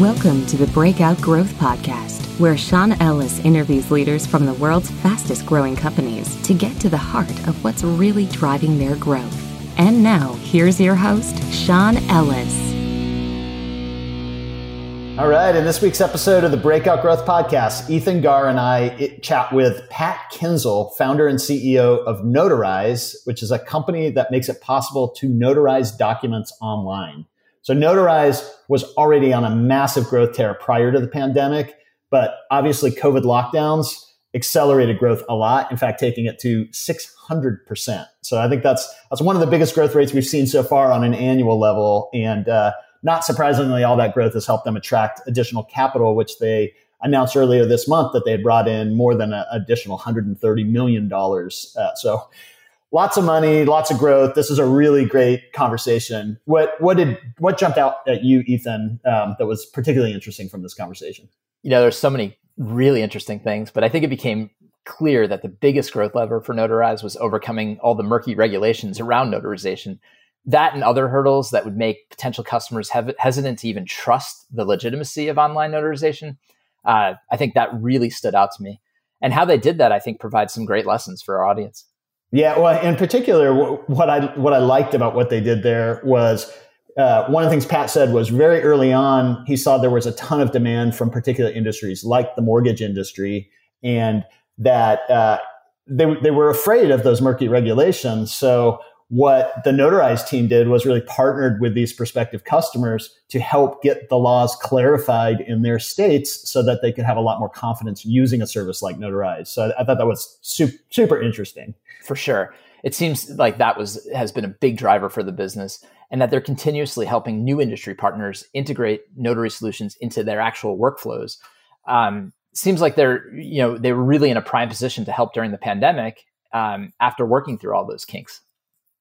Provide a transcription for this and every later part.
Welcome to the Breakout Growth Podcast, where Sean Ellis interviews leaders from the world's fastest growing companies to get to the heart of what's really driving their growth. And now, here's your host, Sean Ellis. All right, in this week's episode of the Breakout Growth Podcast, Ethan Garr and I chat with Pat Kinsel, founder and CEO of Notarize, which is a company that makes it possible to notarize documents online. So Notarize was already on a massive growth tear prior to the pandemic, but obviously COVID lockdowns accelerated growth a lot. In fact, taking it to 600%. So I think that's, that's one of the biggest growth rates we've seen so far on an annual level. And, uh, not surprisingly, all that growth has helped them attract additional capital, which they announced earlier this month that they had brought in more than an additional $130 million. Uh, so lots of money, lots of growth. This is a really great conversation. What what did what jumped out at you, Ethan, um, that was particularly interesting from this conversation? You know, there's so many really interesting things, but I think it became clear that the biggest growth lever for Notarize was overcoming all the murky regulations around notarization. That and other hurdles that would make potential customers hesitant to even trust the legitimacy of online notarization. Uh, I think that really stood out to me. And how they did that, I think, provides some great lessons for our audience. Yeah, well, in particular, what I what I liked about what they did there was uh, one of the things Pat said was very early on he saw there was a ton of demand from particular industries like the mortgage industry, and that uh, they they were afraid of those murky regulations. So what the Notarize team did was really partnered with these prospective customers to help get the laws clarified in their states so that they could have a lot more confidence using a service like Notarize. So I, I thought that was super, super interesting. For sure. It seems like that was has been a big driver for the business and that they're continuously helping new industry partners integrate notary solutions into their actual workflows. Um, seems like they're, you know, they were really in a prime position to help during the pandemic um, after working through all those kinks.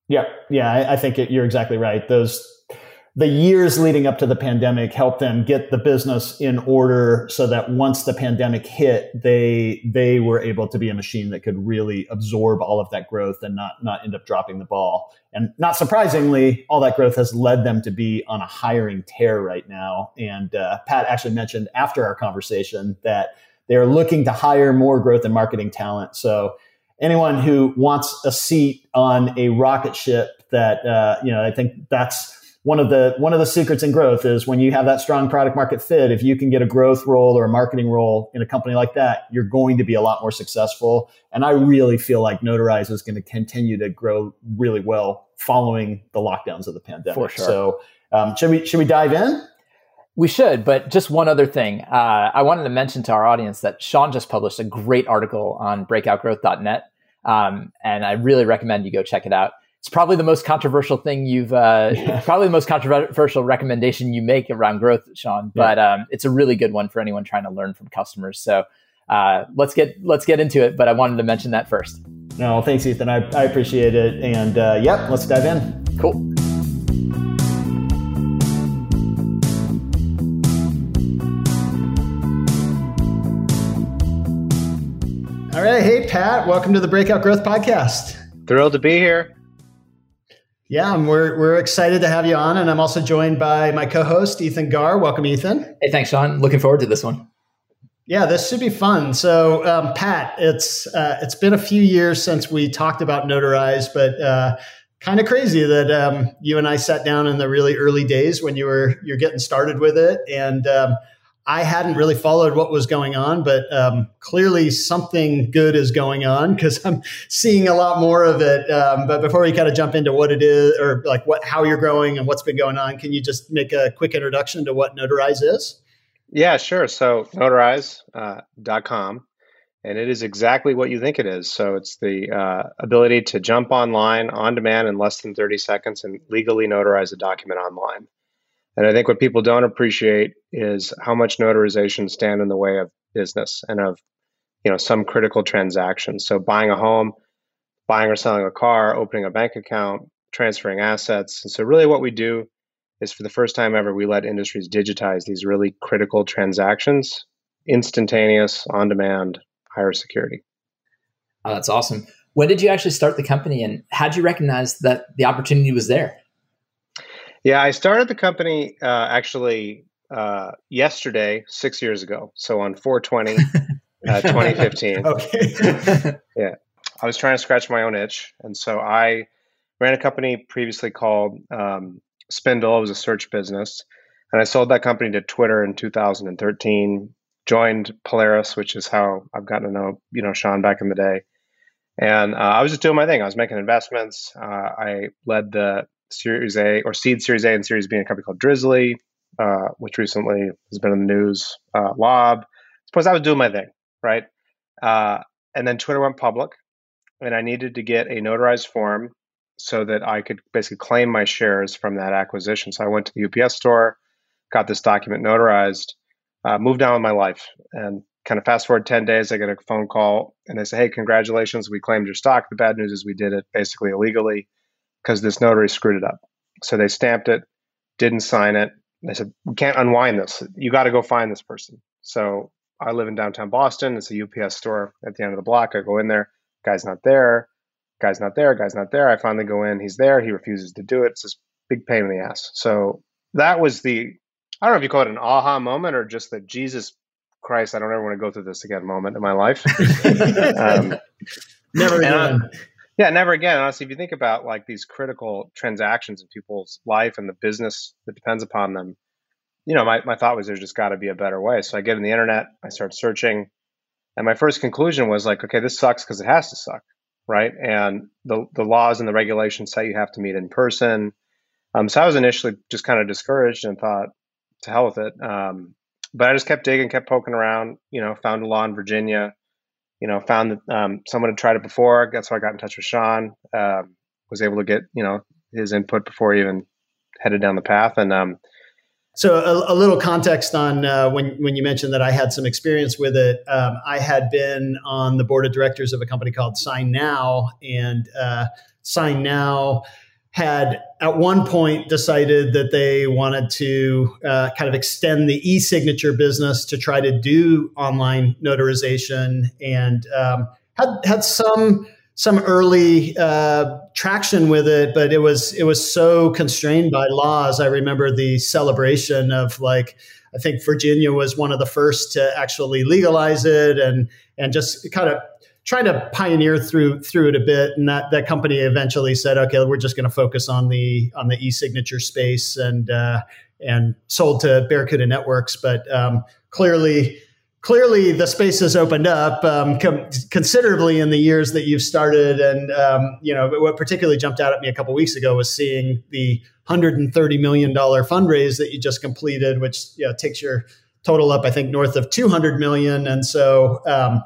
Yeah, yeah, I, I think it, you're exactly right. Those the years leading up to the pandemic helped them get the business in order so that once the pandemic hit, they they were able to be a machine that could really absorb all of that growth and not not end up dropping the ball. And not surprisingly, all that growth has led them to be on a hiring tear right now. And uh, Pat actually mentioned after our conversation that they're looking to hire more growth and marketing talent. So anyone who wants a seat on a rocket ship that uh, you know i think that's one of the one of the secrets in growth is when you have that strong product market fit if you can get a growth role or a marketing role in a company like that you're going to be a lot more successful. And i really feel like notarize is going to continue to grow really well following the lockdowns of the pandemic. For sure. so um, should we should we dive in we should, but just one other thing. Uh, I wanted to mention to our audience that Sean just published a great article on breakoutgrowth.net. Um, and I really recommend you go check it out. It's probably the most controversial thing you've, uh, yeah. probably the most controversial recommendation you make around growth, Sean. But um, it's a really good one for anyone trying to learn from customers. So uh, let's get let's get into it. But I wanted to mention that first. No, thanks, Ethan. I, I appreciate it. And uh, yep, let's dive in. Cool. All right. Hey, Pat, welcome to the Breakout Growth Podcast. Thrilled to be here. Yeah, we're, we're excited to have you on. And I'm also joined by my co host, Ethan Garr. Welcome, Ethan. Hey, thanks, Sean. Looking forward to this one. Yeah, this should be fun. So, um, Pat, it's uh, it's been a few years since we talked about Notarize, but uh, kind of crazy that um, you and I sat down in the really early days when you were you're getting started with it, and um, I hadn't really followed what was going on, but um, clearly something good is going on because I'm seeing a lot more of it. Um, but before we kind of jump into what it is or like what how you're growing and what's been going on, can you just make a quick introduction to what Notarize is? Yeah, sure. So notarize.com, uh, and it is exactly what you think it is. So it's the uh, ability to jump online on demand in less than 30 seconds and legally notarize a document online. And I think what people don't appreciate is how much notarization stand in the way of business and of you know some critical transactions. So buying a home, buying or selling a car, opening a bank account, transferring assets. And so really what we do is for the first time ever we let industries digitize these really critical transactions, instantaneous, on demand, higher security. Oh, that's awesome. When did you actually start the company and how did you recognize that the opportunity was there? Yeah, I started the company uh, actually uh, yesterday, six years ago. So on 420, uh, 2015. okay. yeah. I was trying to scratch my own itch. And so I ran a company previously called um, Spindle. It was a search business. And I sold that company to Twitter in 2013. Joined Polaris, which is how I've gotten to know you know Sean back in the day. And uh, I was just doing my thing. I was making investments. Uh, I led the Series A or seed Series A and Series B in a company called Drizly, uh, which recently has been in the news. Uh, Lob. Suppose I was doing my thing, right? Uh, and then Twitter went public, and I needed to get a notarized form so that I could basically claim my shares from that acquisition. So I went to the UPS store, got this document notarized, uh, moved on with my life, and kind of fast forward 10 days, I get a phone call and they say, Hey, congratulations, we claimed your stock. The bad news is we did it basically illegally because this notary screwed it up. So they stamped it, didn't sign it. They said, We can't unwind this. You got to go find this person. So I live in downtown Boston. It's a UPS store at the end of the block. I go in there, guy's not there, guy's not there, guy's not there. I finally go in, he's there, he refuses to do it. It's this big pain in the ass. So that was the, I don't know if you call it an aha moment or just the Jesus Christ, I don't ever want to go through this again moment in my life. um, never again. Yeah, never again. Honestly, if you think about like these critical transactions in people's life and the business that depends upon them, you know, my, my thought was there's just got to be a better way. So I get in the internet, I start searching, and my first conclusion was like, okay, this sucks because it has to suck, right? And the the laws and the regulations say you have to meet in person. Um, so I was initially just kind of discouraged and thought, to hell with it. Um, but I just kept digging, kept poking around. You know, found a law in Virginia. You know, found that um, someone had tried it before. That's why I got in touch with Sean. Um, was able to get you know his input before he even headed down the path. And um, so, a, a, little context on uh, when when you mentioned that I had some experience with it. Um, I had been on the board of directors of a company called SignNow, and uh, SignNow had at one point decided that they wanted to uh, kind of extend the e-signature business to try to do online notarization and um, had had some some early uh, traction with it, but it was it was so constrained by laws. I remember the celebration of like I think Virginia was one of the first to actually legalize it, and and just kind of trying to pioneer through through it a bit and that that company eventually said okay we're just going to focus on the on the e-signature space and uh, and sold to barracuda networks. But um, clearly clearly the space has opened up um, com- considerably in the years that you've started. And um, you know what particularly jumped out at me a couple weeks ago was seeing the 130 million dollar fundraise that you just completed which you know, takes your total up i think north of 200 million. And so um,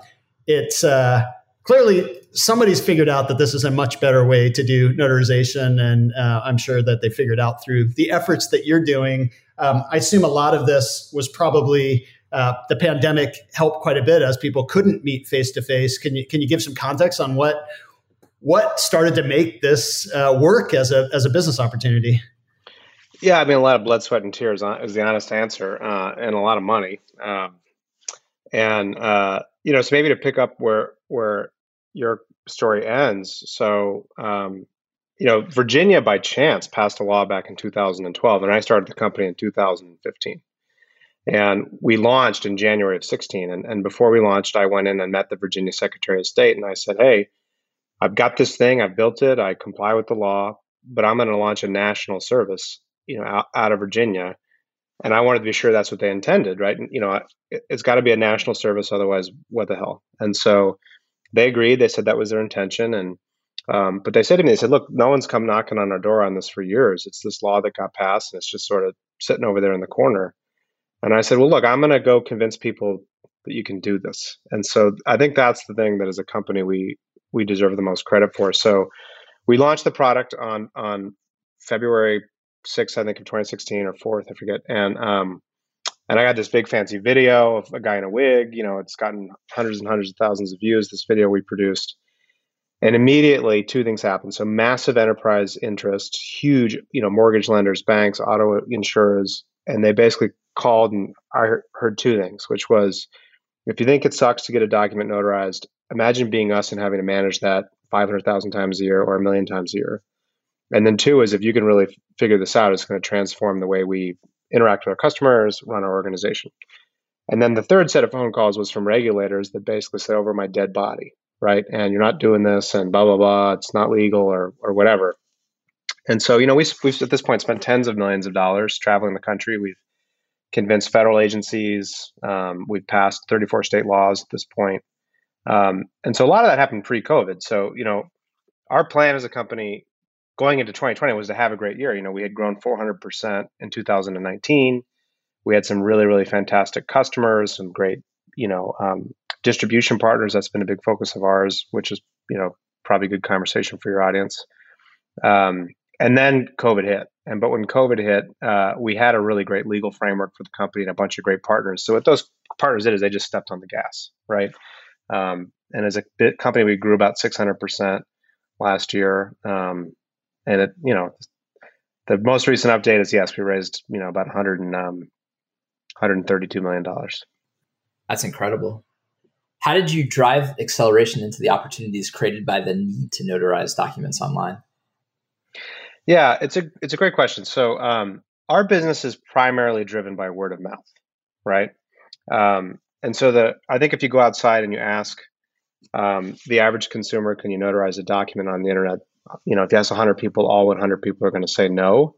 it's uh, clearly somebody's figured out that this is a much better way to do notarization, and uh, I'm sure that they figured out through the efforts that you're doing. Um, I assume a lot of this was probably uh, the pandemic helped quite a bit as people couldn't meet face to face. Can you can you give some context on what what started to make this uh, work as a as a business opportunity? Yeah, I mean, a lot of blood, sweat, and tears is the honest answer, uh, and a lot of money. Um, and uh, you know, so maybe to pick up where where your story ends. So, um, you know, Virginia by chance passed a law back in 2012, and I started the company in 2015. And we launched in January of 16. And, and before we launched, I went in and met the Virginia Secretary of State, and I said, "Hey, I've got this thing. I've built it. I comply with the law, but I'm going to launch a national service, you know, out, out of Virginia." And I wanted to be sure that's what they intended, right? You know, it, has got to be a national service, otherwise, what the hell? And so they agreed. They said that was their intention, and um, but they said to me, they said, "Look, no one's come knocking on our door on this for years. It's this law that got passed, and it's just sort of sitting over there in the corner." And I said, "Well, look, I'm going to go convince people that you can do this." And so I think that's the thing that as a company we we deserve the most credit for. So we launched the product on on February sixth, I think, of 2016 or fourth, I forget. And um, and I got this big fancy video of a guy in a wig. You know, it's gotten hundreds and hundreds of thousands of views. This video we produced, and immediately two things happened. So massive enterprise interest, huge, you know, mortgage lenders, banks, auto insurers, and they basically called and I heard two things, which was, if you think it sucks to get a document notarized, imagine being us and having to manage that 500,000 times a year or a million times a year. And then two is if you can really figure this out, it's going to transform the way we interact with our customers, run our organization. And then the third set of phone calls was from regulators that basically said, over my dead body, right? And you're not doing this and blah, blah, blah. It's not legal or, or whatever. And so, you know, we, we've at this point spent tens of millions of dollars traveling the country. We've convinced federal agencies. Um, we've passed 34 state laws at this point. Um, and so a lot of that happened pre COVID. So, you know, our plan as a company going into 2020 was to have a great year. You know, we had grown 400% in 2019. We had some really, really fantastic customers, some great, you know, um, distribution partners. That's been a big focus of ours, which is, you know, probably a good conversation for your audience. Um, and then COVID hit. And but when COVID hit, uh, we had a really great legal framework for the company and a bunch of great partners. So what those partners did is they just stepped on the gas, right? Um, and as a company, we grew about 600% last year. Um, and it, you know, the most recent update is yes, we raised, you know, about 100 and, um, 132 million dollars. That's incredible. How did you drive acceleration into the opportunities created by the need to notarize documents online? Yeah, it's a it's a great question. So um, our business is primarily driven by word of mouth, right? Um, and so the I think if you go outside and you ask um, the average consumer, can you notarize a document on the internet? You know, if you ask 100 people, all 100 people are going to say no.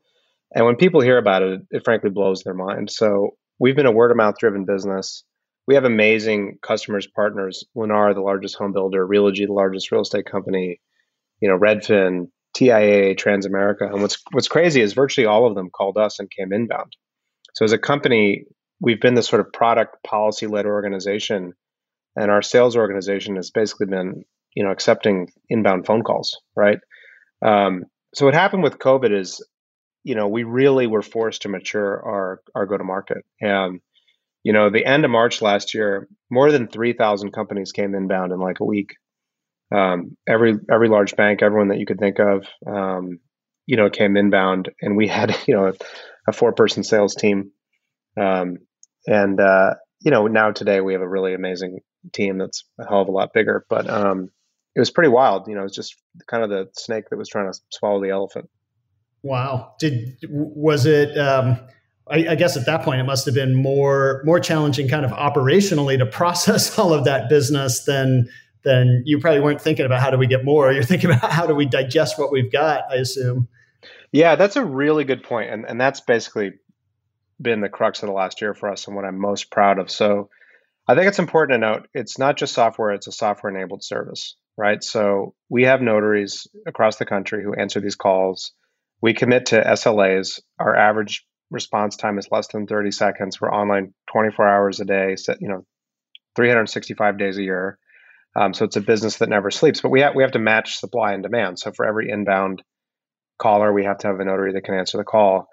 And when people hear about it, it frankly blows their mind. So we've been a word of mouth driven business. We have amazing customers, partners. Lennar, the largest home builder, Realogy, the largest real estate company. You know, Redfin, TIA, Transamerica, and what's what's crazy is virtually all of them called us and came inbound. So as a company, we've been this sort of product policy led organization and our sales organization has basically been you know accepting inbound phone calls right um, so what happened with covid is you know we really were forced to mature our our go to market and you know the end of march last year more than 3000 companies came inbound in like a week. Um, every every large bank everyone that you could think of um, you know came inbound and we had you know a, a four person sales team. Um, and uh, you know now today we have a really amazing team that's a hell of a lot bigger. But um, it was pretty wild. You know, it was just kind of the snake that was trying to swallow the elephant. Wow. Did was it? Um, I, I, guess at that point it must have been more more challenging, kind of operationally, to process all of that business than than you probably weren't thinking about how do we get more. You're thinking about how do we digest what we've got. I assume. Yeah, that's a really good point, and and that's basically been the crux of the last year for us, and what I'm most proud of. So I think it's important to note it's not just software, it's a software enabled service, right? So we have notaries across the country who answer these calls. We commit to SLAs. Our average response time is less than 30 seconds. We're online 24 hours a day, you know, 365 days a year. Um, so it's a business that never sleeps. But we have we have to match supply and demand. So for every inbound caller, we have to have a notary that can answer the call.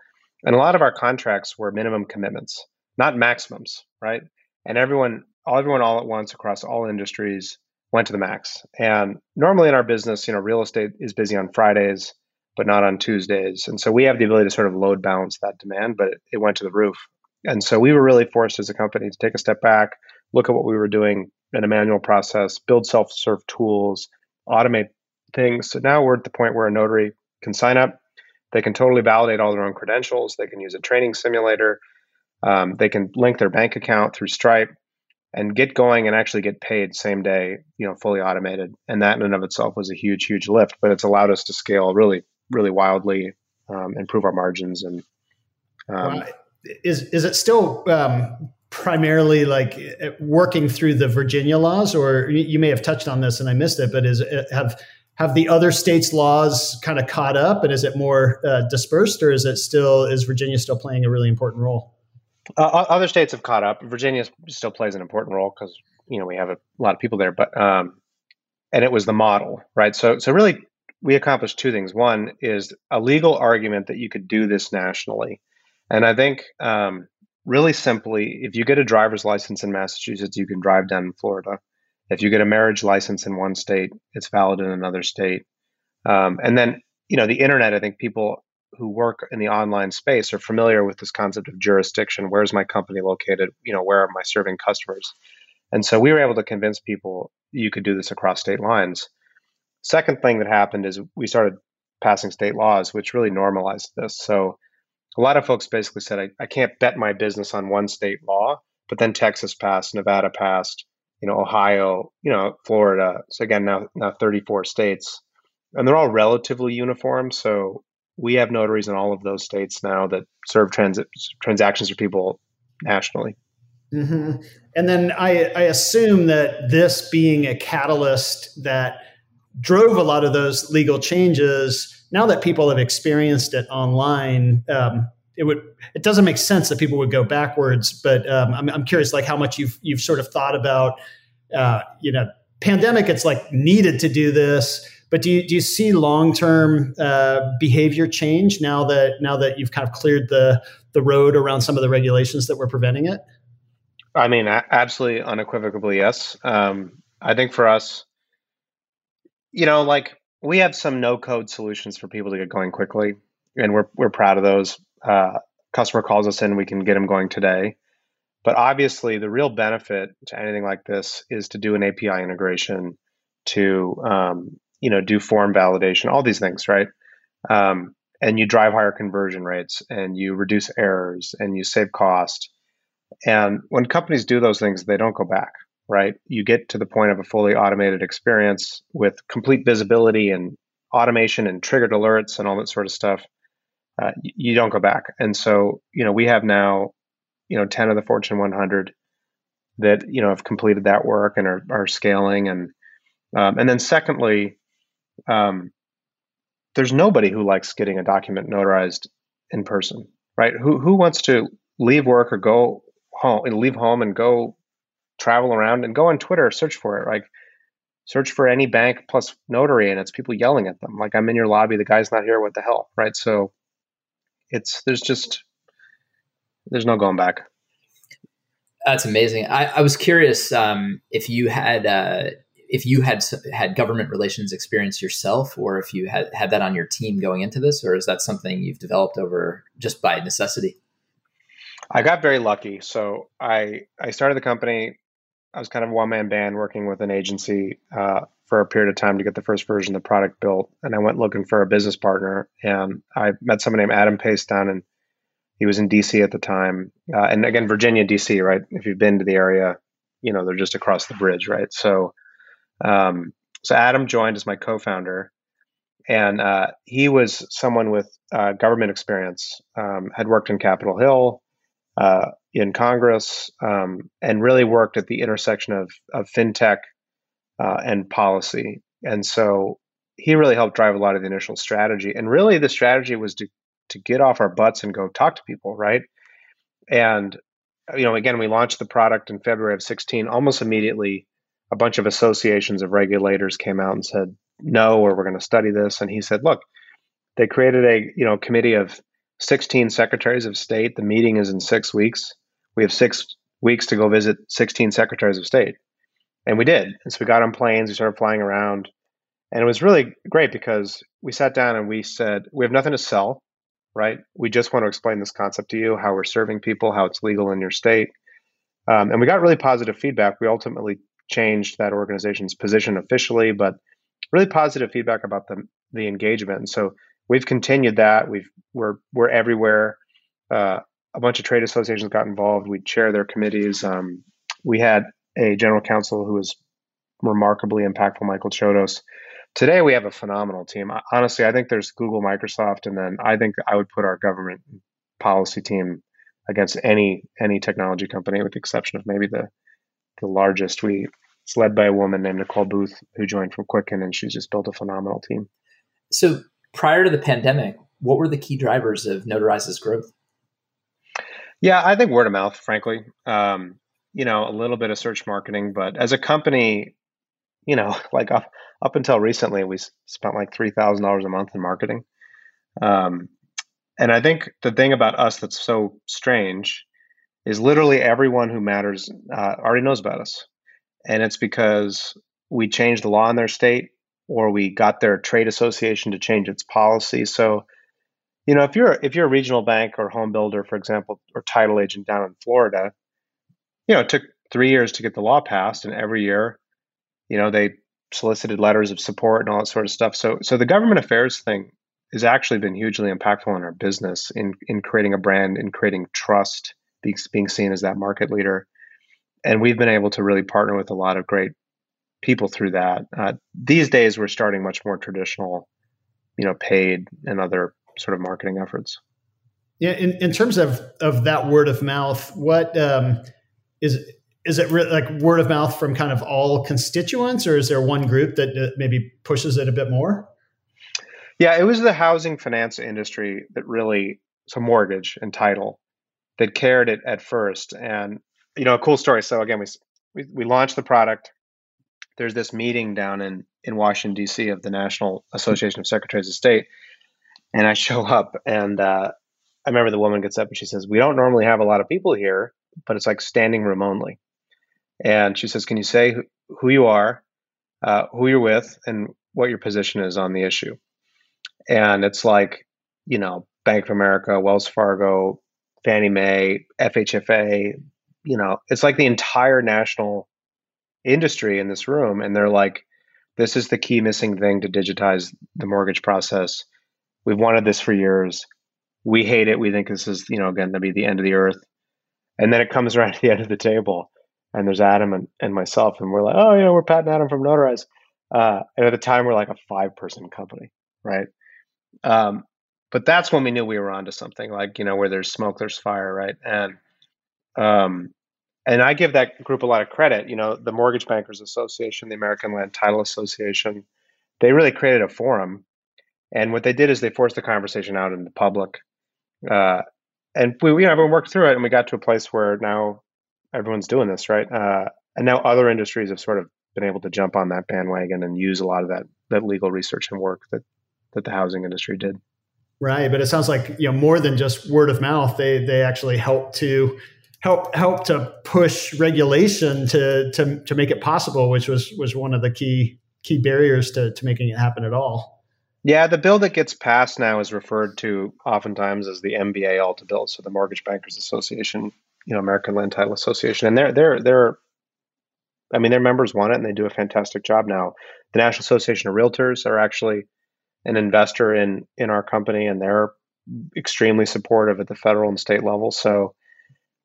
And a lot of our contracts were minimum commitments, not maximums, right? and everyone, all everyone, all at once across all industries went to the max. And normally in our business, you know, real estate is busy on Fridays, but not on Tuesdays, and so we have the ability to sort of load balance that demand, but it, it went to the roof. And so we were really forced as a company to take a step back, look at what we were doing in a manual process, build self-serve tools, automate things. So now we're at the point where a notary can sign up, they can totally validate all their own credentials, they can use a training simulator, um, they can link their bank account through Stripe and get going and actually get paid same day, you know, fully automated. And that in and of itself was a huge, huge lift, but it's allowed us to scale really, really wildly, um, improve our margins. And um, is is it still um, primarily like uh, working through the Virginia laws, or you may have touched on this and I missed it, but is it, have have the other states' laws kind of caught up, and is it more uh, dispersed, or is it still is Virginia still playing a really important role? Uh, other states have caught up. Virginia still plays an important role because you know we have a lot of people there, but um, and it was the model, right? So so really, we accomplished two things. One is a legal argument that you could do this nationally, and I think um, really simply, if you get a driver's license in Massachusetts, you can drive down in Florida. If you get a marriage license in one state, it's valid in another state. Um, and then you know the internet. I think people who work in the online space are familiar with this concept of jurisdiction. Where's my company located? You know, where am I serving customers? And so we were able to convince people you could do this across state lines. Second thing that happened is we started passing state laws, which really normalized this. So a lot of folks basically said, I, I can't bet my business on one state law, but then Texas passed, Nevada passed, you know, Ohio, you know, Florida. So again, now now 34 states, and they're all relatively uniform. So we have notaries in all of those states now that serve trans- transactions for people nationally. Mm-hmm. And then I, I assume that this being a catalyst that drove a lot of those legal changes. Now that people have experienced it online, um, it would it doesn't make sense that people would go backwards. But um, I'm, I'm curious, like how much you've you've sort of thought about, uh, you know, pandemic. It's like needed to do this, but do you do you see long term uh, behavior change now that now that you've kind of cleared the the road around some of the regulations that were preventing it? I mean, absolutely, unequivocally, yes. Um, I think for us, you know, like we have some no code solutions for people to get going quickly, and we're we're proud of those. Uh, customer calls us in, we can get them going today. But obviously, the real benefit to anything like this is to do an API integration, to um, you know, do form validation, all these things, right? Um, and you drive higher conversion rates, and you reduce errors, and you save cost. And when companies do those things, they don't go back right? You get to the point of a fully automated experience with complete visibility and automation and triggered alerts and all that sort of stuff. Uh, you don't go back. And so, you know, we have now, you know, 10 of the Fortune 100 that, you know, have completed that work and are, are scaling. And, um, and then secondly, um, there's nobody who likes getting a document notarized in person, right? Who, who wants to leave work or go home and leave home and go travel around and go on Twitter, search for it. Like search for any bank plus notary, and it's people yelling at them. Like I'm in your lobby, the guy's not here. What the hell, right? So it's there's just there's no going back. That's amazing. I, I was curious um, if you had uh, if you had had government relations experience yourself, or if you had had that on your team going into this, or is that something you've developed over just by necessity? I got very lucky. So I I started the company I was kind of a one man band working with an agency uh, for a period of time to get the first version of the product built. And I went looking for a business partner, and I met someone named Adam Pase down, and he was in DC at the time. Uh, and again, Virginia, DC, right? If you've been to the area, you know they're just across the bridge, right? So, um, so Adam joined as my co-founder, and uh, he was someone with uh, government experience. Um, had worked in Capitol Hill, uh, in Congress um, and really worked at the intersection of, of fintech uh, and policy. And so he really helped drive a lot of the initial strategy. And really, the strategy was to to get off our butts and go talk to people, right? And you know, again, we launched the product in February of 16. Almost immediately, a bunch of associations of regulators came out and said no, or we're going to study this. And he said, look, they created a you know committee of 16 secretaries of state. The meeting is in six weeks. We have six weeks to go visit 16 secretaries of state. And we did. And so we got on planes, we started flying around. And it was really great because we sat down and we said, we have nothing to sell, right? We just want to explain this concept to you, how we're serving people, how it's legal in your state. Um, and we got really positive feedback. We ultimately changed that organization's position officially, but really positive feedback about the, the engagement. And so we've continued that. We've we're we're everywhere. Uh, a bunch of trade associations got involved. We chair their committees. Um, we had a general counsel who was remarkably impactful, Michael Chodos. Today we have a phenomenal team. Honestly, I think there's Google, Microsoft, and then I think I would put our government policy team against any any technology company, with the exception of maybe the the largest. We it's led by a woman named Nicole Booth who joined from Quicken, and she's just built a phenomenal team. So prior to the pandemic, what were the key drivers of Notarize's growth? Yeah, I think word of mouth, frankly. Um, you know, a little bit of search marketing, but as a company, you know, like up up until recently, we spent like three thousand dollars a month in marketing. Um, and I think the thing about us that's so strange is literally everyone who matters uh, already knows about us, and it's because we changed the law in their state or we got their trade association to change its policy. So, you know, if you're if you're a regional bank or home builder, for example, or title agent down in Florida, you know, it took three years to get the law passed, and every year, you know, they solicited letters of support and all that sort of stuff. So, so the government affairs thing has actually been hugely impactful in our business in in creating a brand, in creating trust, being, seen as that market leader. And we've been able to really partner with a lot of great people through that. Uh, these days, we're starting much more traditional, you know, paid and other sort of marketing efforts. Yeah, in, in terms of of that word of mouth, what um, is is it like word of mouth from kind of all constituents, or is there one group that maybe pushes it a bit more? Yeah, it was the housing finance industry that really, so mortgage and title, that cared it at first. And you know, a cool story. So again, we we, we launched the product. There's this meeting down in in Washington D.C. of the National Association of Secretaries of State, and I show up, and uh, I remember the woman gets up and she says, "We don't normally have a lot of people here, but it's like standing room only." And she says, "Can you say who, who you are, uh, who you're with, and what your position is on the issue?" And it's like, you know, Bank of America, Wells Fargo, Fannie Mae, FHFA, you know, it's like the entire national industry in this room, and they're like, "This is the key missing thing to digitize the mortgage process." We've wanted this for years. We hate it. We think this is, you know, going to be the end of the earth. And then it comes around to the end of the table, and there's Adam and, and myself, and we're like, oh, you know, we're Pat and Adam from Notarize. Uh, and at the time, we're like a five person company, right? Um, but that's when we knew we were onto something. Like, you know, where there's smoke, there's fire, right? And um, and I give that group a lot of credit. You know, the Mortgage Bankers Association, the American Land Title Association, they really created a forum and what they did is they forced the conversation out in the public. Uh, and we, you know, everyone worked through it, and we got to a place where now everyone's doing this, right? Uh, and now other industries have sort of been able to jump on that bandwagon and use a lot of that that legal research and work that that the housing industry did. Right, but it sounds like you know more than just word of mouth. They they actually help to help help to push regulation to to to make it possible, which was was one of the key key barriers to to making it happen at all. Yeah, the bill that gets passed now is referred to oftentimes as the MBA Alta bill, so the Mortgage Bankers Association, you know, American Land Title Association, and they're they're they're, I mean, their members want it, and they do a fantastic job now. The National Association of Realtors are actually an investor in in our company, and they're extremely supportive at the federal and state level. So,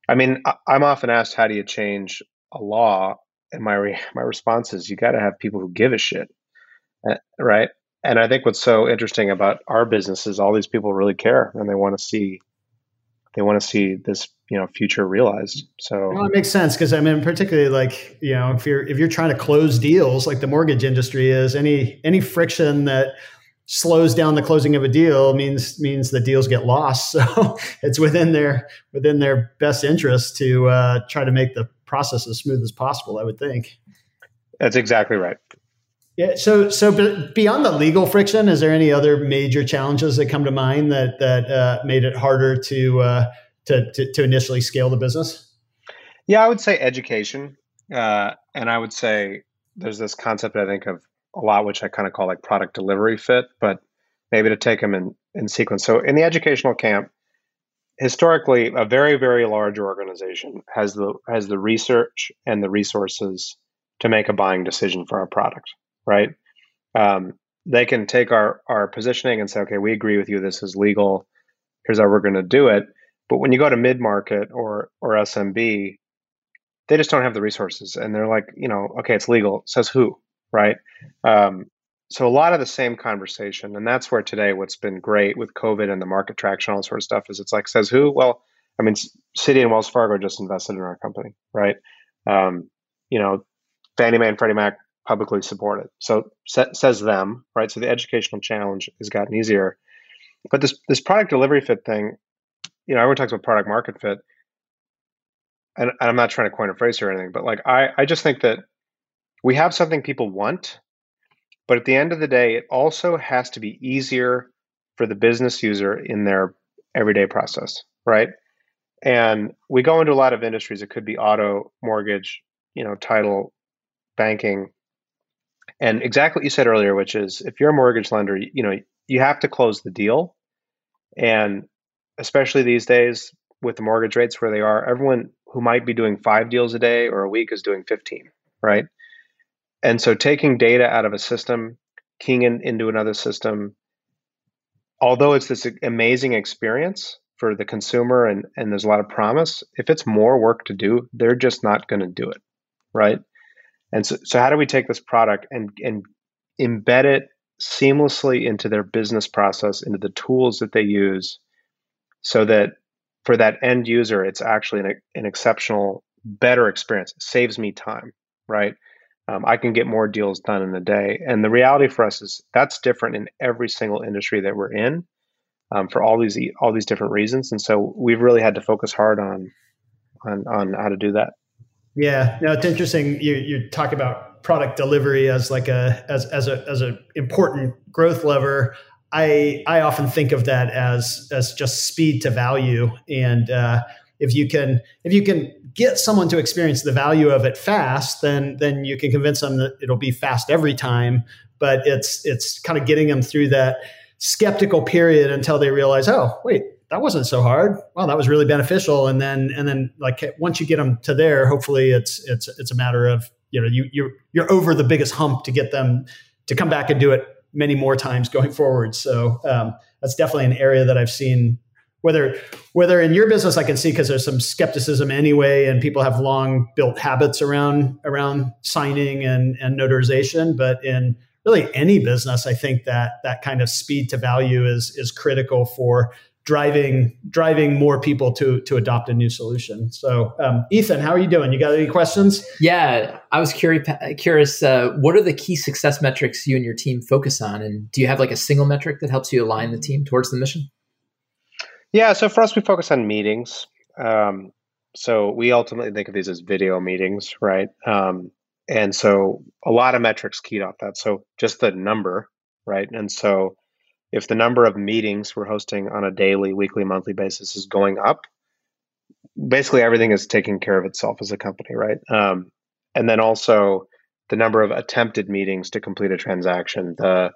I mean, I'm often asked, how do you change a law? And my re- my response is, you got to have people who give a shit, uh, right? and I think what's so interesting about our business is all these people really care and they want to see they want to see this you know future realized. So well, it makes sense because I mean, particularly like you know if you're if you're trying to close deals like the mortgage industry is, any any friction that slows down the closing of a deal means means the deals get lost. So it's within their within their best interest to uh, try to make the process as smooth as possible. I would think. That's exactly right. Yeah. So, so beyond the legal friction, is there any other major challenges that come to mind that that uh, made it harder to, uh, to, to to initially scale the business? Yeah, I would say education, uh, and I would say there's this concept I think of a lot, which I kind of call like product delivery fit, but maybe to take them in in sequence. So, in the educational camp, historically, a very very large organization has the has the research and the resources to make a buying decision for our product right? Um, they can take our our positioning and say, okay, we agree with you. This is legal. Here's how we're going to do it. But when you go to mid market or or SMB, they just don't have the resources, and they're like, you know, okay, it's legal. says who, right? Um, so a lot of the same conversation, and that's where today what's been great with COVID and the market traction, all that sort of stuff, is it's like says who? Well, I mean, Citi and Wells Fargo just invested in our company, right? Um, you know, Fannie Mae and Freddie Mac publicly supported. So says them, right? So the educational challenge has gotten easier. But this this product delivery fit thing, you know, everyone talks about product market fit, and, and I'm not trying to coin a phrase or anything, but like I I just think that we have something people want, but at the end of the day, it also has to be easier for the business user in their everyday process, right? And we go into a lot of industries. It could be auto, mortgage, you know, title, banking, and exactly what you said earlier, which is if you're a mortgage lender, you know, you have to close the deal. And especially these days with the mortgage rates where they are, everyone who might be doing five deals a day or a week is doing 15, right? And so taking data out of a system, keying in, into another system, although it's this amazing experience for the consumer and, and there's a lot of promise, if it's more work to do, they're just not going to do it. Right. And so, so how do we take this product and, and embed it seamlessly into their business process, into the tools that they use, so that for that end user, it's actually an, an exceptional, better experience. It saves me time, right? Um, I can get more deals done in a day. And the reality for us is that's different in every single industry that we're in um, for all these all these different reasons. And so we've really had to focus hard on on on how to do that. Yeah, no, it's interesting. You you talk about product delivery as like a as as a as an important growth lever. I I often think of that as as just speed to value, and uh, if you can if you can get someone to experience the value of it fast, then then you can convince them that it'll be fast every time. But it's it's kind of getting them through that skeptical period until they realize, oh wait, that wasn't so hard. Well, that was really beneficial. And then and then like once you get them to there, hopefully it's it's it's a matter of you know you you're you're over the biggest hump to get them to come back and do it many more times going forward. So um, that's definitely an area that I've seen whether whether in your business I can see because there's some skepticism anyway, and people have long built habits around around signing and and notarization, but in really any business, I think that that kind of speed to value is is critical for driving driving more people to to adopt a new solution. So, um, Ethan, how are you doing? You got any questions? Yeah, I was curious. Curious, uh, what are the key success metrics you and your team focus on, and do you have like a single metric that helps you align the team towards the mission? Yeah, so for us, we focus on meetings. Um, so we ultimately think of these as video meetings, right? Um, and so a lot of metrics keyed off that. So just the number, right? And so if the number of meetings we're hosting on a daily, weekly, monthly basis is going up, basically everything is taking care of itself as a company, right? Um, and then also the number of attempted meetings to complete a transaction, the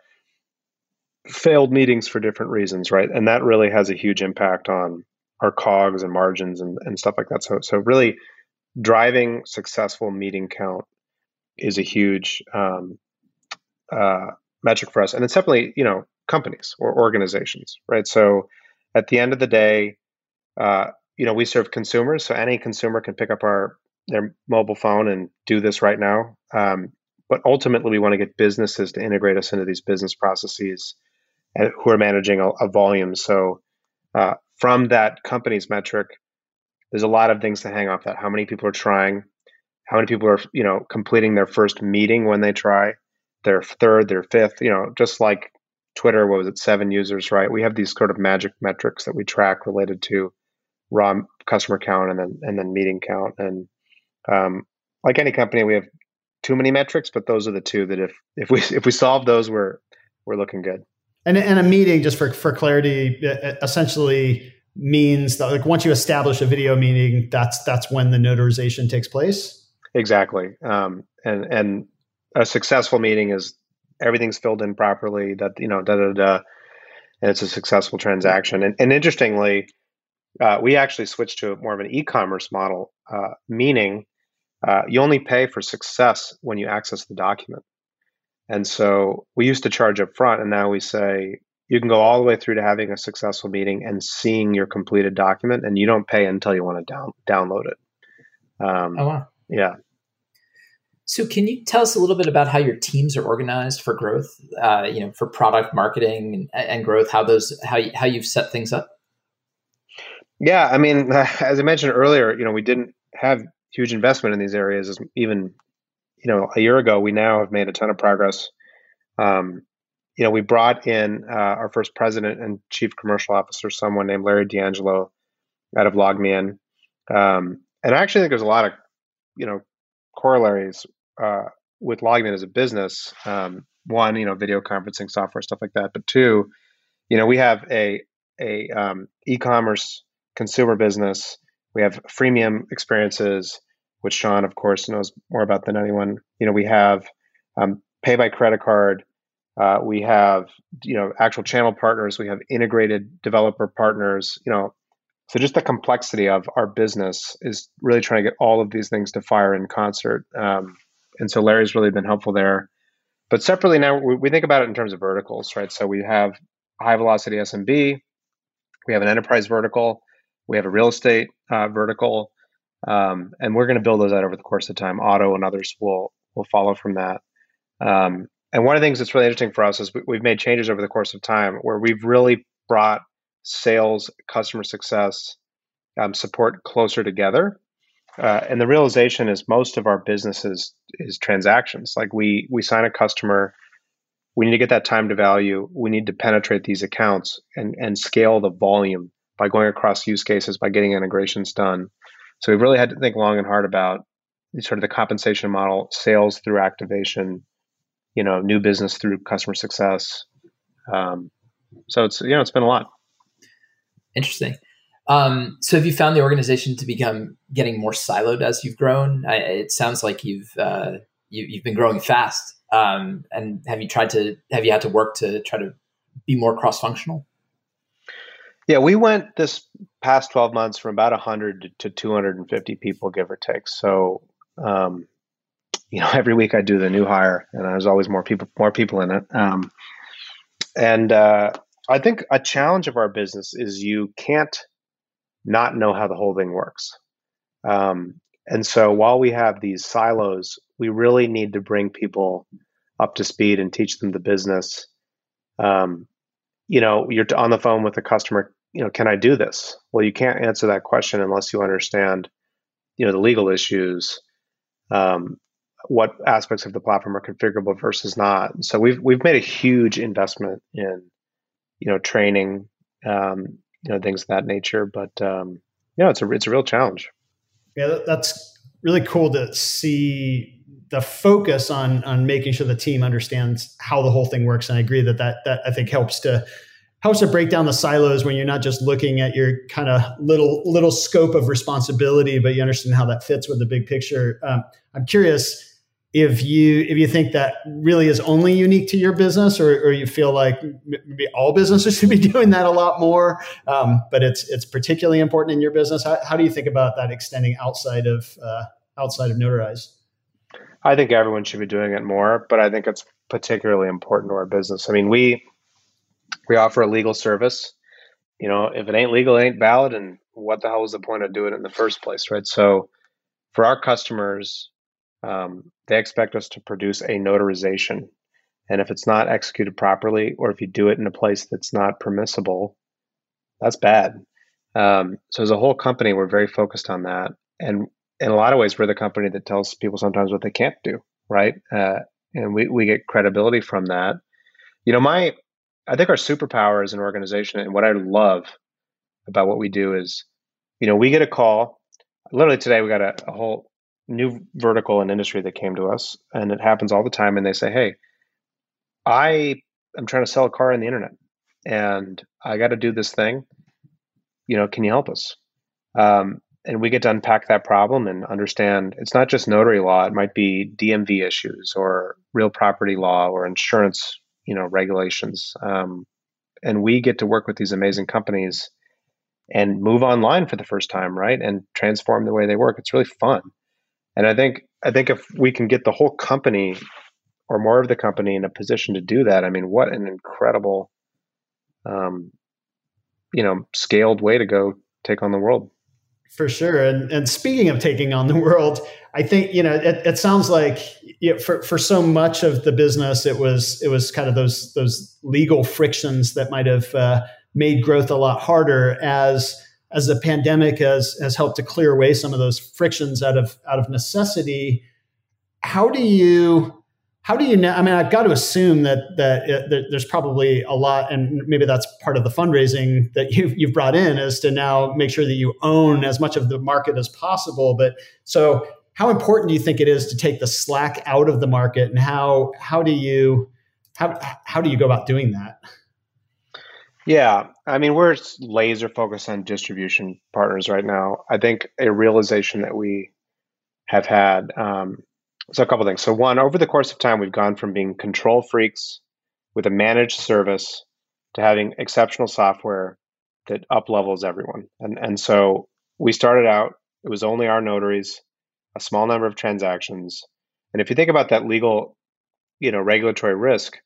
failed meetings for different reasons, right? And that really has a huge impact on our cogs and margins and, and stuff like that. So, so really driving successful meeting count is a huge um, uh, metric for us. And it's definitely, you know, companies or organizations, right? So at the end of the day, uh, you know, we serve consumers, so any consumer can pick up our their mobile phone and do this right now. Um, but ultimately, we want to get businesses to integrate us into these business processes who are managing a, a volume. So uh, from that company's metric, there's a lot of things to hang off that. How many people are trying? How many people are you know completing their first meeting when they try? Their third, their fifth. You know, just like Twitter, what was it, seven users, right? We have these sort of magic metrics that we track related to raw customer count and then and then meeting count. And um, like any company, we have too many metrics, but those are the two that if if we if we solve those, we're we're looking good. And, and a meeting, just for for clarity, essentially means that like once you establish a video meeting, that's that's when the notarization takes place. Exactly. Um, and and a successful meeting is everything's filled in properly, that you know, da da da, and it's a successful transaction. And, and interestingly, uh, we actually switched to more of an e-commerce model, uh, meaning uh, you only pay for success when you access the document. And so we used to charge up front, and now we say you can go all the way through to having a successful meeting and seeing your completed document, and you don't pay until you want to down, download it. Um, oh wow! Yeah, so, can you tell us a little bit about how your teams are organized for growth? Uh, you know, for product marketing and, and growth, how those how how you've set things up. Yeah, I mean, as I mentioned earlier, you know, we didn't have huge investment in these areas. Even you know, a year ago, we now have made a ton of progress. Um, you know, we brought in uh, our first president and chief commercial officer, someone named Larry D'Angelo, out of LogMeIn, um, and I actually think there's a lot of you know corollaries uh, with LogMeIn as a business. Um, one, you know, video conferencing software, stuff like that. But two, you know, we have a a um, e-commerce consumer business. We have freemium experiences, which Sean, of course, knows more about than anyone. You know, we have um, pay by credit card. Uh, we have you know actual channel partners. We have integrated developer partners. You know, so just the complexity of our business is really trying to get all of these things to fire in concert. Um, and so Larry's really been helpful there. But separately now, we, we, think about it in terms of verticals, right? So we have high velocity SMB. We have an enterprise vertical. We have a real estate uh, vertical, um, and we're going to build those out over the course of time. Auto and others will will follow from that. Um, and one of the things that's really interesting for us is we, we've made changes over the course of time where we've really brought sales, customer success, um, support closer together. Uh, and the realization is most of our business is, is transactions. Like we we sign a customer, we need to get that time to value. We need to penetrate these accounts and and scale the volume by going across use cases, by getting integrations done. So we've really had to think long and hard about sort of the compensation model, sales through activation, you know, new business through customer success. Um, so it's you know it's been a lot. Interesting. Um, so have you found the organization to become getting more siloed as you've grown? I, it sounds like you've uh, you, have been growing fast. Um, and have you tried to have you had to work to try to be more cross functional? Yeah, we went this past 12 months from about 100 to 250 people, give or take. So, um, you know, every week I do the new hire, and there's always more people, more people in it. Um, and uh, I think a challenge of our business is you can't not know how the whole thing works. Um, and so while we have these silos, we really need to bring people up to speed and teach them the business. Um, you know, you're on the phone with a customer. You know, can I do this? Well, you can't answer that question unless you understand, you know, the legal issues, um, what aspects of the platform are configurable versus not. So we've we've made a huge investment in, you know, training, um, you know things of that nature. But um, yeah, it's a it's a real challenge. Yeah, that's really cool to see the focus on on making sure the team understands how the whole thing works. And I agree that that that I think helps to helps to break down the silos when you're not just looking at your kind of little little scope of responsibility, but you understand how that fits with the big picture. Um, I'm curious if you if you think that really is only unique to your business or, or you feel like maybe all businesses should be doing that a lot more um, but it's it's particularly important in your business. How, how do you think about that extending outside of uh, outside of notarize? I think everyone should be doing it more but i think it's particularly important to our business. I mean we we offer a legal service you know if it ain't legal it ain't valid and what the hell was the point of doing it in the first place right so for our customers um, they expect us to produce a notarization. And if it's not executed properly, or if you do it in a place that's not permissible, that's bad. Um, so as a whole company, we're very focused on that. And in a lot of ways, we're the company that tells people sometimes what they can't do, right? Uh, and we, we get credibility from that. You know, my I think our superpower as an organization and what I love about what we do is, you know, we get a call. Literally today, we got a, a whole new vertical and industry that came to us, and it happens all the time. And they say, "Hey, I am trying to sell a car on the internet, and I got to do this thing. You know, can you help us?" Um, and we get to unpack that problem and understand it's not just notary law; it might be DMV issues or real property law or insurance, you know, regulations. Um, and we get to work with these amazing companies and move online for the first time, right? And transform the way they work. It's really fun. And I think I think if we can get the whole company or more of the company in a position to do that, I mean, what an incredible, um, you know, scaled way to go take on the world. For sure. And and speaking of taking on the world, I think you know it, it sounds like you know, for for so much of the business, it was it was kind of those those legal frictions that might have uh, made growth a lot harder as as the pandemic has has helped to clear away some of those frictions out of out of necessity how do you how do you know i mean i've got to assume that that, it, that there's probably a lot and maybe that's part of the fundraising that you've, you've brought in is to now make sure that you own as much of the market as possible but so how important do you think it is to take the slack out of the market and how how do you how, how do you go about doing that yeah, I mean, we're laser focused on distribution partners right now. I think a realization that we have had. Um, so, a couple things. So, one, over the course of time, we've gone from being control freaks with a managed service to having exceptional software that up levels everyone. And and so we started out. It was only our notaries, a small number of transactions, and if you think about that legal, you know, regulatory risk,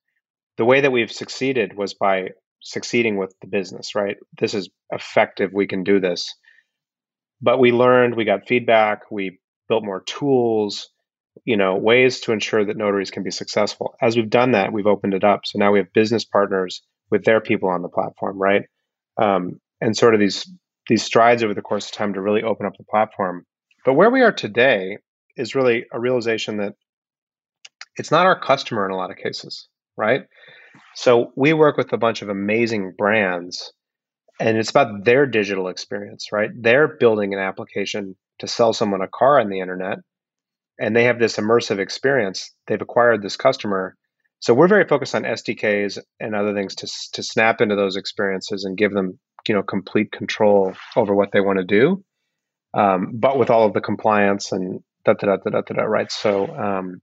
the way that we've succeeded was by succeeding with the business, right? This is effective. We can do this. But we learned, we got feedback, we built more tools, you know, ways to ensure that notaries can be successful. As we've done that, we've opened it up. So now we have business partners with their people on the platform, right? Um, and sort of these these strides over the course of time to really open up the platform. But where we are today is really a realization that it's not our customer in a lot of cases, right? So we work with a bunch of amazing brands and it's about their digital experience, right? They're building an application to sell someone a car on the internet and they have this immersive experience. They've acquired this customer. So we're very focused on SDKs and other things to to snap into those experiences and give them, you know, complete control over what they want to do. Um, but with all of the compliance and da da da da da da, right? So um,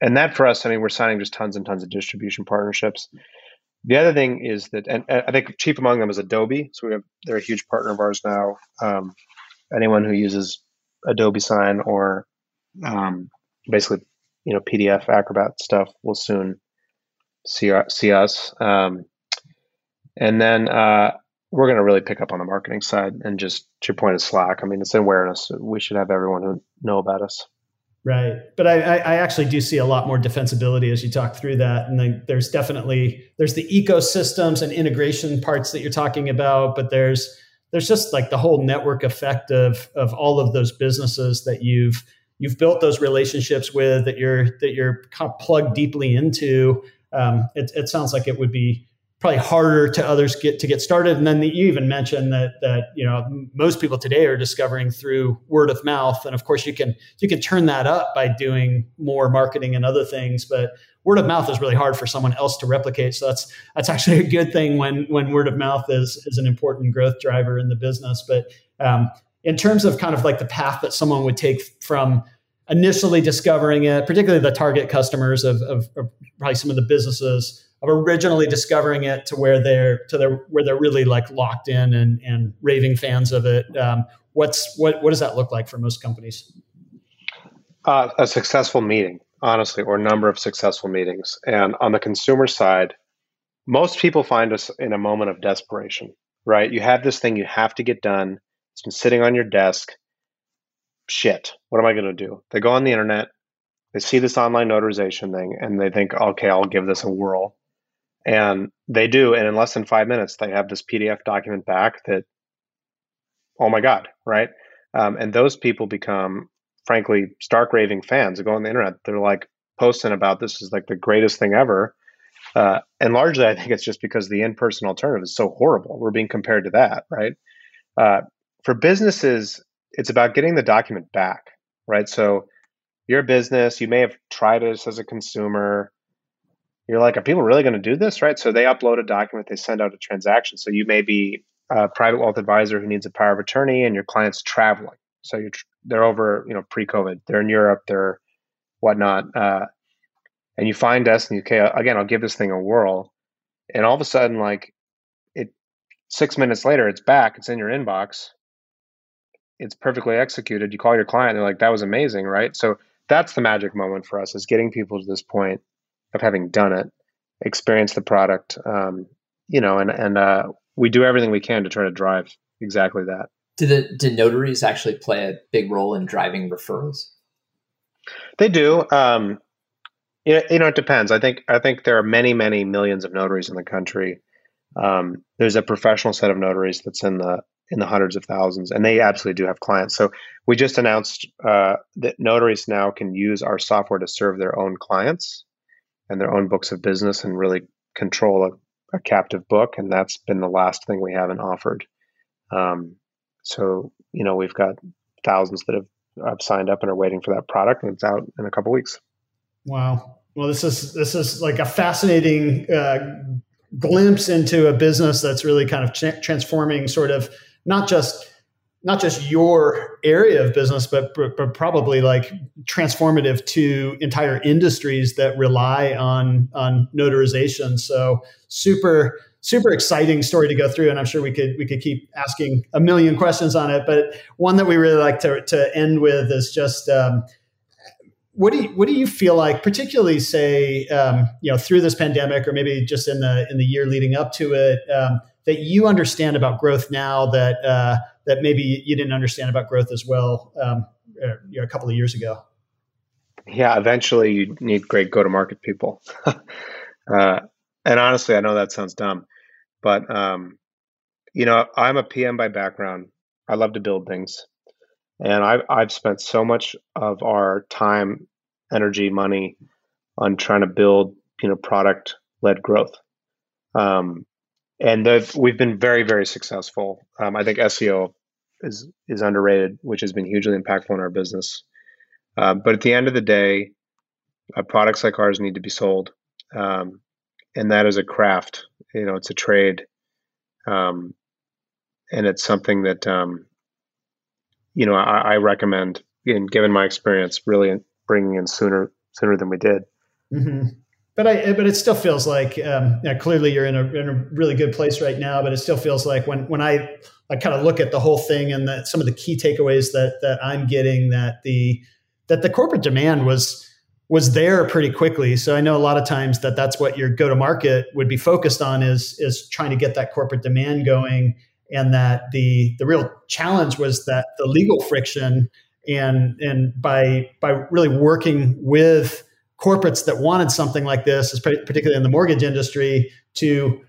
and that for us, I mean, we're signing just tons and tons of distribution partnerships. The other thing is that, and, I think chief among them is Adobe. So we have they're a huge partner of ours now. Um, anyone who uses Adobe Sign or um, basically, you know, PDF Acrobat stuff will soon see our, see us. Um, and then uh, we're going to really pick up on the marketing side and just to your point of Slack. I mean, it's awareness. We should have everyone who know about us. Right. But I, I actually do see a lot more defensibility as you talk through that. And then there's definitely there's the ecosystems and integration parts that you're talking about, but there's there's just like the whole network effect of of all of those businesses that you've you've built those relationships with that you're that you're kind of plugged deeply into. Um, it, it sounds like it would be probably harder to others get to get started. And then the, you even mentioned that that you know most people today are discovering through word of mouth, and of course you can you can turn that up by doing more marketing and other things. But word of mouth is really hard for someone else to replicate. So that's that's actually a good thing when when word of mouth is is an important growth driver in the business. But um, in terms of kind of like the path that someone would take from initially discovering it, particularly the target customers of, of, of probably some of the businesses of originally discovering it to where they're to their where they're really like locked in and and raving fans of it. Um, what's what what does that look like for most companies? Uh, a successful meeting, honestly, or number of successful meetings. And on the consumer side, most people find us in a moment of desperation. Right? You have this thing you have to get done. It's been sitting on your desk. Shit, what am I going to do? They go on the internet, they see this online notarization thing, and they think, okay, I'll give this a whirl and they do. And in less than five minutes, they have this PDF document back that, oh my God, right? Um, and those people become, frankly, stark raving fans. They go on the internet, they're like posting about this is like the greatest thing ever. Uh, and largely, I think it's just because the in person alternative is so horrible. We're being compared to that, right? Uh, for businesses, it's about getting the document back, right? So, your business, you may have tried this as a consumer you're like, are people really going to do this? Right. So they upload a document, they send out a transaction. So you may be a private wealth advisor who needs a power of attorney and your client's traveling. So you're, they're over, you know, pre COVID, they're in Europe, they're whatnot. Uh, and you find us and you, okay, again, I'll give this thing a whirl. And all of a sudden, like it, six minutes later, it's back, it's in your inbox. It's perfectly executed. You call your client, they're like, that was amazing. Right. So that's the magic moment for us is getting people to this point of having done it, experience the product, um, you know, and and uh, we do everything we can to try to drive exactly that. Do the do notaries actually play a big role in driving referrals? They do. Um, you know, it depends. I think I think there are many, many millions of notaries in the country. Um, there's a professional set of notaries that's in the in the hundreds of thousands, and they absolutely do have clients. So we just announced uh, that notaries now can use our software to serve their own clients and their own books of business and really control a, a captive book. And that's been the last thing we haven't offered. Um, so, you know, we've got thousands that have, have signed up and are waiting for that product, and it's out in a couple weeks. Wow. Well, this is this is like a fascinating uh, glimpse into a business that's really kind of ch- transforming, sort of not just not just your area of business, but, but probably like transformative to entire industries that rely on on notarization. So super super exciting story to go through, and I'm sure we could we could keep asking a million questions on it. But one that we really like to to end with is just. Um, what do you, what do you feel like, particularly say um, you know through this pandemic, or maybe just in the in the year leading up to it, um, that you understand about growth now that uh, that maybe you didn't understand about growth as well um, uh, you know, a couple of years ago? Yeah, eventually you need great go to market people. uh, and honestly, I know that sounds dumb, but um, you know, I'm a PM by background. I love to build things, and I've I've spent so much of our time, energy, money on trying to build you know product led growth. Um, and we've been very very successful. Um, I think SEO is is underrated, which has been hugely impactful in our business. Uh, but at the end of the day, uh, products like ours need to be sold, um, and that is a craft. You know, it's a trade, um, and it's something that um, you know I, I, recommend. And given my experience, really bringing in sooner sooner than we did. Mm-hmm. But I, but it still feels like um, yeah, clearly you're in a, in a really good place right now. But it still feels like when when I I kind of look at the whole thing and that some of the key takeaways that that I'm getting that the that the corporate demand was was there pretty quickly. So I know a lot of times that that's what your go to market would be focused on is is trying to get that corporate demand going, and that the the real challenge was that the legal friction and and by by really working with corporates that wanted something like this, particularly in the mortgage industry, to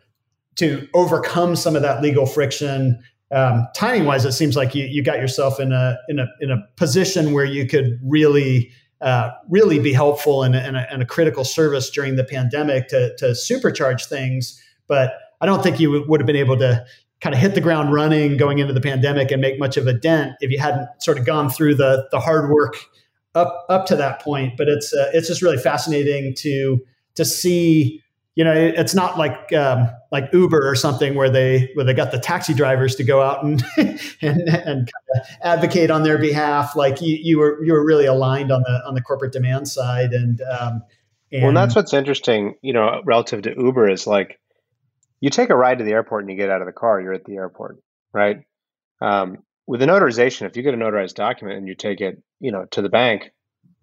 to overcome some of that legal friction um, timing wise, it seems like you, you got yourself in a in a in a position where you could really uh, really be helpful and a, a, critical service during the pandemic to to supercharge things. But I don't think you would have been able to kind of hit the ground running going into the pandemic and make much of a dent if you hadn't sort of gone through the the hard work up up to that point. But it's uh, it's just really fascinating to to see you know, it's not like um, like Uber or something where they where they got the taxi drivers to go out and and, and advocate on their behalf. Like you, you were you were really aligned on the on the corporate demand side, and, um, and well, that's what's interesting. You know, relative to Uber is like you take a ride to the airport and you get out of the car, you're at the airport, right? Um, with the notarization, if you get a notarized document and you take it, you know, to the bank,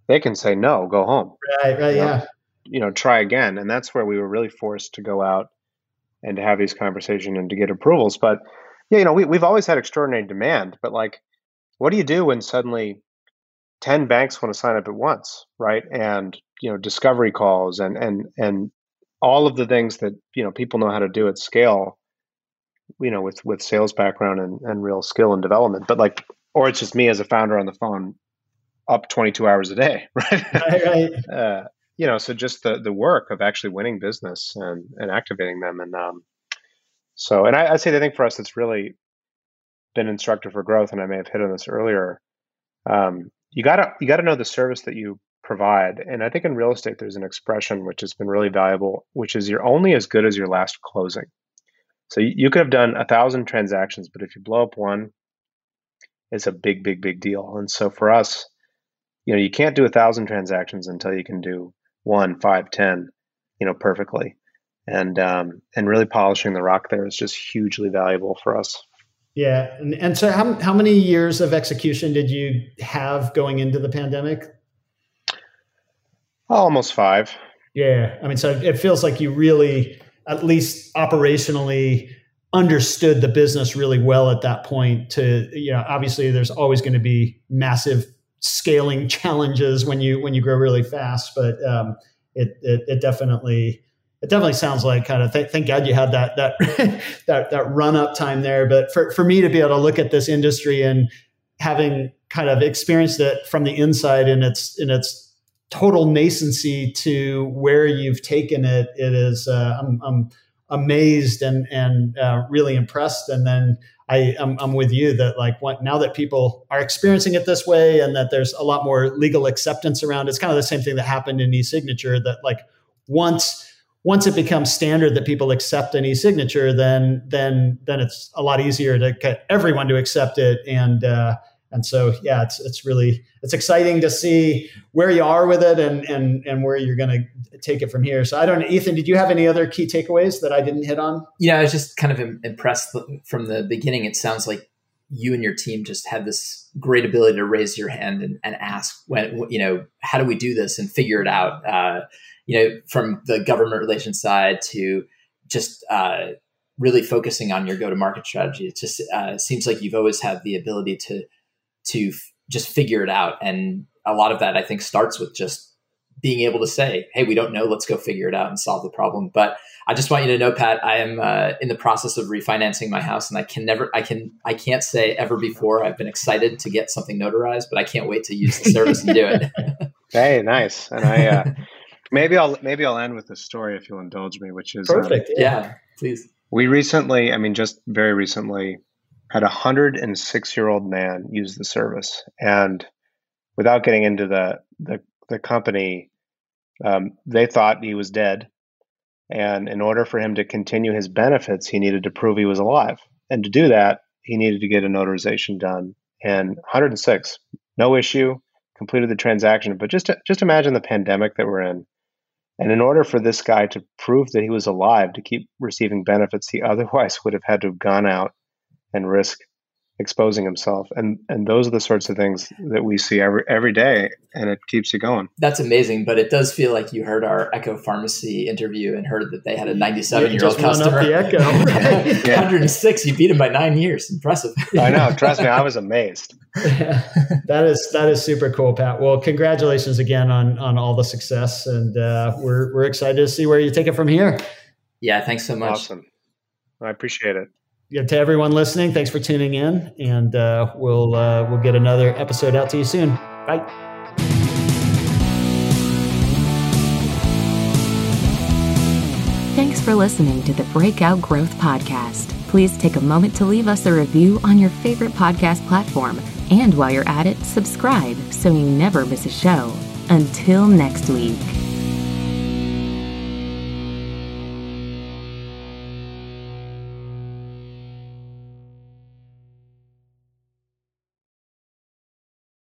they can say no, go home. Right, right, you know? yeah. you know try again. And that's where we were really forced to go out and to have these conversations and to get approvals. But yeah you know we, we've always had extraordinary demand. But like what do you do when suddenly 10 banks want to sign up at once right? And you know discovery calls and and and all of the things that you know people know how to do at scale you know with with sales background and, and real skill and development but like or it's just me as a founder on the phone up 22 hours a day right right, right. Uh, you know, so just the the work of actually winning business and and activating them, and um, so and I, I'd say the thing for us that's really been instructive for growth, and I may have hit on this earlier. Um, you gotta you gotta know the service that you provide, and I think in real estate there's an expression which has been really valuable, which is you're only as good as your last closing. So you, could have done a thousand transactions, but if you blow up one, it's a big, big, big deal. And so for us, you know, you can't do a thousand transactions until you can do one, five, ten, you know, perfectly. And um, and really polishing the rock there is just hugely valuable for us. Yeah, and, and so how how many years of execution did you have going into the pandemic? Almost five. Yeah, I mean, so it feels like you really, at least operationally, understood the business really well at that point. To you know, obviously, there's always going to be massive scaling challenges when you when you grow really fast. But um, it, it, it definitely it definitely sounds like kind of th- thank God you had that that that that run up time there. But for for me to be able to look at this industry and having kind of experienced it from the inside in its in its total nascency to where you've taken it, it is uh, I'm, I'm amazed and and uh, really impressed. And then I I'm, I'm with you that like what, now that people are experiencing it this way and that there's a lot more legal acceptance around. It's kind of the same thing that happened in e-signature. That like once once it becomes standard that people accept an e-signature, then then then it's a lot easier to get everyone to accept it and. Uh, and so yeah it's it's really it's exciting to see where you are with it and and and where you're going to take it from here so i don't know ethan did you have any other key takeaways that i didn't hit on yeah i was just kind of impressed from the beginning it sounds like you and your team just had this great ability to raise your hand and, and ask when you know how do we do this and figure it out. Uh, you know, from the government relations side to just uh, really focusing on your go-to-market strategy. It just uh, seems like you've always had the ability to to f- just figure it out, and a lot of that I think starts with just being able to say, "Hey, we don't know. Let's go figure it out and solve the problem." But I just want you to know, Pat, I am uh, in the process of refinancing my house, and I can never, I can, I can't say ever before I've been excited to get something notarized, but I can't wait to use the service and do it. hey, nice. And I uh, maybe I'll maybe I'll end with a story if you'll indulge me, which is um, perfect. Um, yeah. yeah, please. We recently, I mean, just very recently, had a hundred and six year old man use the service, and without getting into the the, the company, um, they thought he was dead, and in order for him to continue his benefits, he needed to prove he was alive, and to do that, he needed to get a notarization done. And 106, no issue, completed the transaction. But just just imagine the pandemic that we're in and in order for this guy to prove that he was alive to keep receiving benefits, he otherwise would have had to have gone out and risk exposing himself. And and those are the sorts of things that we see every every day and it keeps you going. That's amazing. But it does feel like you heard our Echo Pharmacy interview and heard that they had a 97 year old customer. the Echo. yeah. 106, you beat him by nine years. Impressive. I know. Trust me, I was amazed. that is that is super cool, Pat. Well, congratulations again on on all the success, and uh, we're we're excited to see where you take it from here. Yeah, thanks so much. Awesome. I appreciate it yeah, to everyone listening, thanks for tuning in, and uh, we'll uh, we'll get another episode out to you soon. Bye. Thanks for listening to the Breakout Growth Podcast. Please take a moment to leave us a review on your favorite podcast platform. And while you're at it, subscribe so you never miss a show. Until next week.